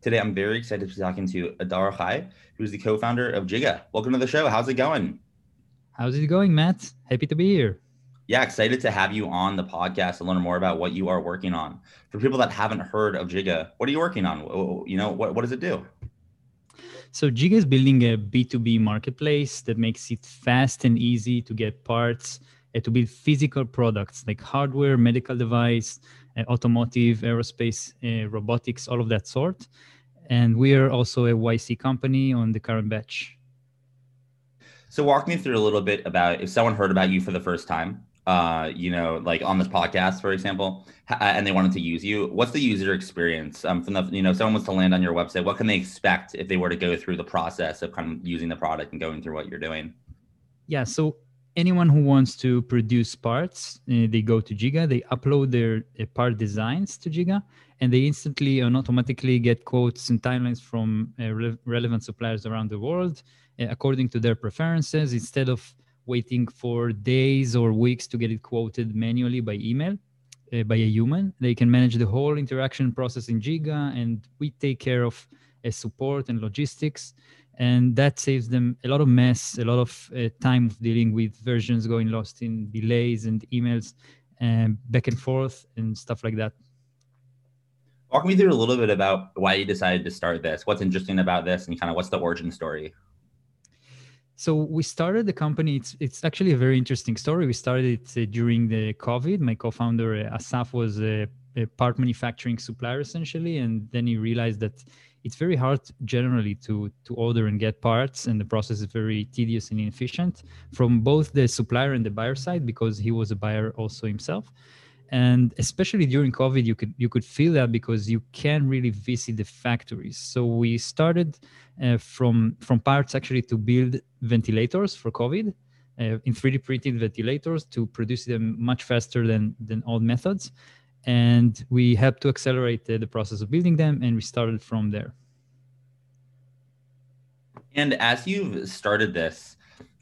Today, I'm very excited to be talking to Adar Chai, who's the co-founder of Jiga. Welcome to the show. How's it going? How's it going, Matt? Happy to be here. Yeah, excited to have you on the podcast and learn more about what you are working on. For people that haven't heard of Jiga, what are you working on? You know, what, what does it do? So Jiga is building a B2B marketplace that makes it fast and easy to get parts, uh, to build physical products like hardware, medical device, automotive, aerospace, uh, robotics, all of that sort. And we are also a YC company on the current batch. So walk me through a little bit about if someone heard about you for the first time, uh, you know, like on this podcast, for example, and they wanted to use you. What's the user experience um, from the, you know, someone wants to land on your website. What can they expect if they were to go through the process of kind of using the product and going through what you're doing? Yeah. So anyone who wants to produce parts, uh, they go to Jiga, they upload their uh, part designs to Jiga, and they instantly and automatically get quotes and timelines from uh, re- relevant suppliers around the world according to their preferences instead of waiting for days or weeks to get it quoted manually by email by a human. They can manage the whole interaction process in Jiga, and we take care of support and logistics and that saves them a lot of mess a lot of uh, time of dealing with versions going lost in delays and emails and back and forth and stuff like that. Walk me through a little bit about why you decided to start this. What's interesting about this and kind of what's the origin story? So we started the company it's, it's actually a very interesting story. We started it uh, during the covid. My co-founder uh, asaf was a, a part manufacturing supplier essentially and then he realized that it's very hard generally to to order and get parts and the process is very tedious and inefficient from both the supplier and the buyer side because he was a buyer also himself. And especially during covid you could you could feel that because you can't really visit the factories. So we started uh, from from parts actually to build ventilators for covid uh, in 3d printed ventilators to produce them much faster than than old methods and we helped to accelerate the, the, process of building them and we started from there. And as you've started this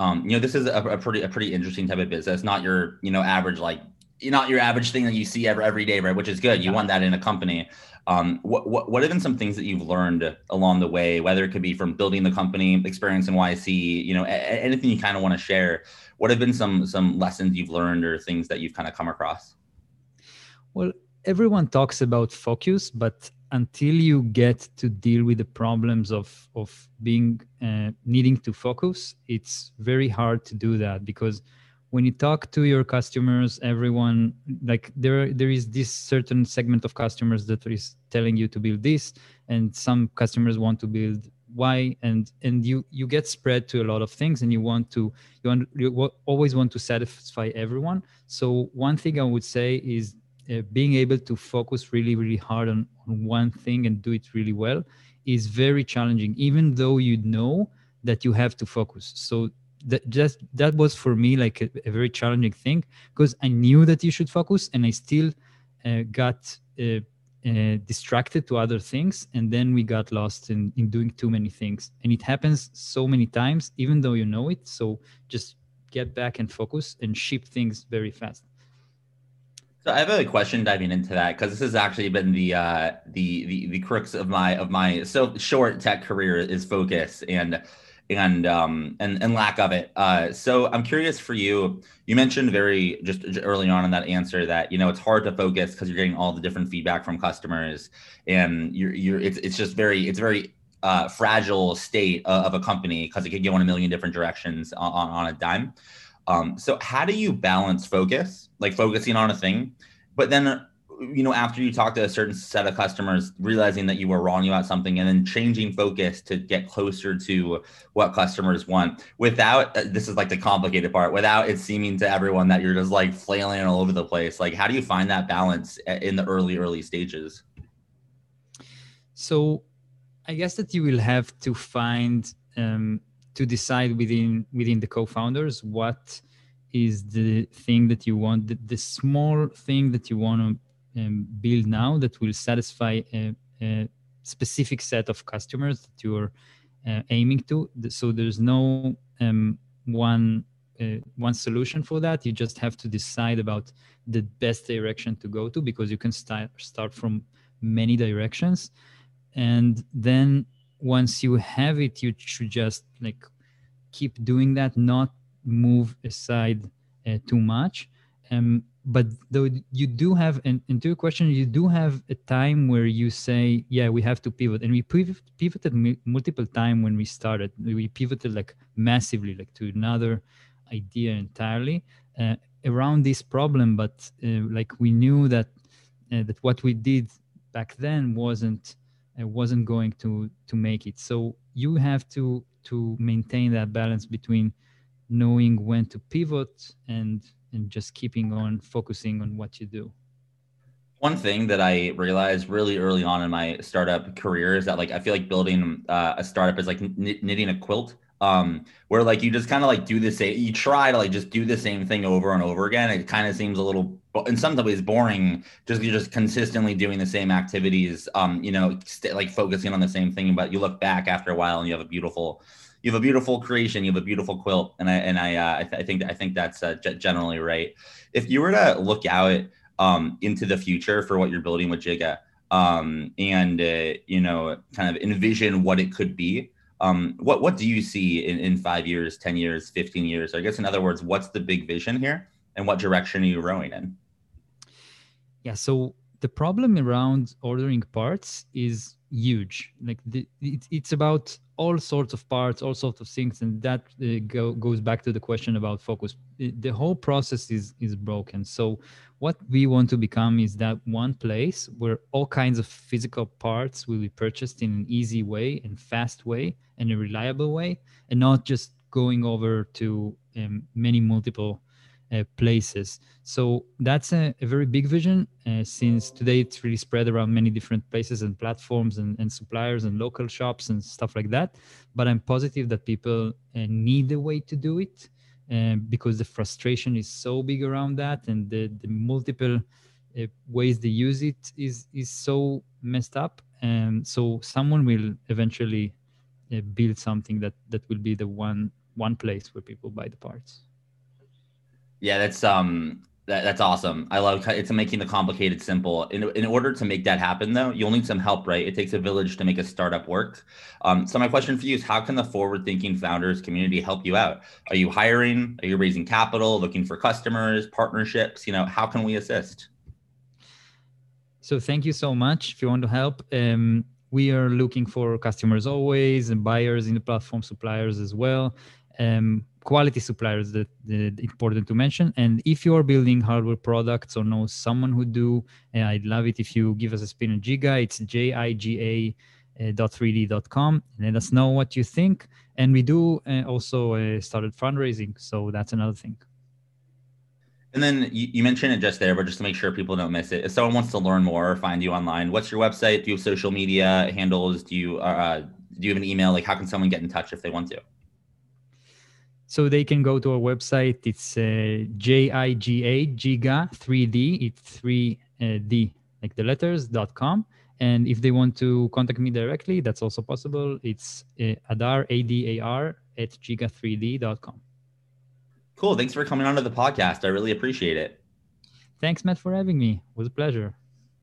um, you know this is a, a, pretty a pretty interesting type of business not your you know average like not your average thing that you see every, every day right which is good. You yeah. want that in a company. Um, what, what, what have been some things that you've learned along the way whether it could be from building the company experience in yc you know a, anything you kind of want to share? What have been some some lessons you've learned or things that you've kind of come across well, everyone talks about focus, but until you get to deal with the problems of of being uh, needing to focus, it's very hard to do that because when you talk to your customers, everyone like there there is this certain segment of customers that is telling you to build this, and some customers want to build why and and you you get spread to a lot of things, and you want to you want you always want to satisfy everyone. So one thing I would say is uh, being able to focus really really hard on, on one thing and do it really well is very challenging even though you know that you have to focus. So that just that was for me like a, a very challenging thing because i knew that you should focus and i still uh, got uh, uh, distracted to other things and then we got lost in, in doing too many things. And it happens so many times even though you know it. So just get back and focus and ship things very fast so I have a question diving into that because this has actually been the uh, the the the crux of my of my so short tech career is focus and and um, and and lack of it. Uh, so I'm curious for you. You mentioned very just early on in that answer that you know it's hard to focus because you're getting all the different feedback from customers, and you're you're it's it's just very it's very uh, fragile state of, a company because it could go in a million different directions on, on a dime. Um, so how do you balance focus, like focusing on a thing, but then you know, after you talk to a certain set of customers, realizing that you were wrong about something and then changing focus to get closer to what customers want without, uh, this is like the complicated part, without it seeming to everyone that you're just like flailing all over the place. Like, how do you find that balance uh, in the early, early stages? So I guess that you will have to find, um, to decide within within the co-founders what is the thing that you want the, the small thing that you want to um, build now that will satisfy a, a, specific set of customers that you're uh, aiming to. So there's no um, one uh, one solution for that. You just have to decide about the best direction to go to because you can start start from many directions, and then once you have it, you should just like keep doing that, not move aside uh, too much. Um, but though you do have and, and to your question you do have a time where you say yeah we have to pivot and we pivot, pivoted multiple time when we started we pivoted like massively like to another idea entirely uh, around this problem but uh, like we knew that uh, that what we did back then wasn't wasn't going to to make it. So you have to to maintain that balance between knowing when to pivot and and just keeping on focusing on what you do. One thing that i realized really early on in my startup career is that like i feel like building uh, a startup is like knitting a quilt um where like you just kind of like do the same you try to like just do the same thing over and over again it kind of seems a little in some ways boring just you're just consistently doing the same activities um you know st- like focusing on the same thing but you look back after a while and you have a beautiful you have a beautiful creation, you have a beautiful quilt, and I and I uh, I, th- I, think I think that's uh, generally right. If you were to look out um, into the future for what you're building with Jiga, um, and uh, you know, kind of envision what it could be, um, what what do you see in, in five years, ten years, fifteen years? I guess in other words, what's the big vision here, and what direction are you rowing in? Yeah, so the problem around ordering parts is huge. Like the, it, it's about all sorts of parts, all sorts of things, and that uh, go, goes back to the question about focus. The whole process is is broken. So, what we want to become is that one place where all kinds of physical parts will be purchased in an easy way and fast way and a reliable way, and not just going over to um, many multiple uh, places. So that's a, a very big vision uh, since today it's really spread around many different places and platforms and, and, suppliers and local shops and stuff like that. But I'm positive that people uh, need a way to do it uh, because the frustration is so big around that and the, the multiple uh, ways they use it is, is so messed up. And so someone will eventually uh, build something that, that will be the one one place where people buy the parts. Yeah, that's um that, that's awesome. I love it's making the complicated simple. In, in order to make that happen, though, you'll need some help, right? It takes a village to make a startup work. Um, so my question for you is, how can the forward-thinking founders community help you out? Are you hiring? Are you raising capital? Looking for customers, partnerships? You know, how can we assist? So thank you so much. If you want to help, um, we are looking for customers always and buyers in the platform, suppliers as well. Um, quality suppliers that, that, important to mention. And if you're building hardware products or know someone who do uh, i'd love it if you give us a spin on jiga. It's j-i-g-a dot 3d.com let us know what you think. And we do uh, also uh, started fundraising. So that's another thing. And then you, you, mentioned it just there but just to make sure people don't miss it. If someone wants to learn more or find you online what's your website? Do you have social media handles? Do you uh, do you have an email? Like how can someone get in touch if they want to so they can go to our website. It's uh, J-I-G-A, Jiga 3D. It's 3D, uh, like the letters, dot com. And if they want to contact me directly, that's also possible. It's uh, Adar, A-D-A-R, at jiga3d.com. Cool. Thanks for coming on to the podcast. I really appreciate it. Thanks, Matt, for having me. It was a pleasure.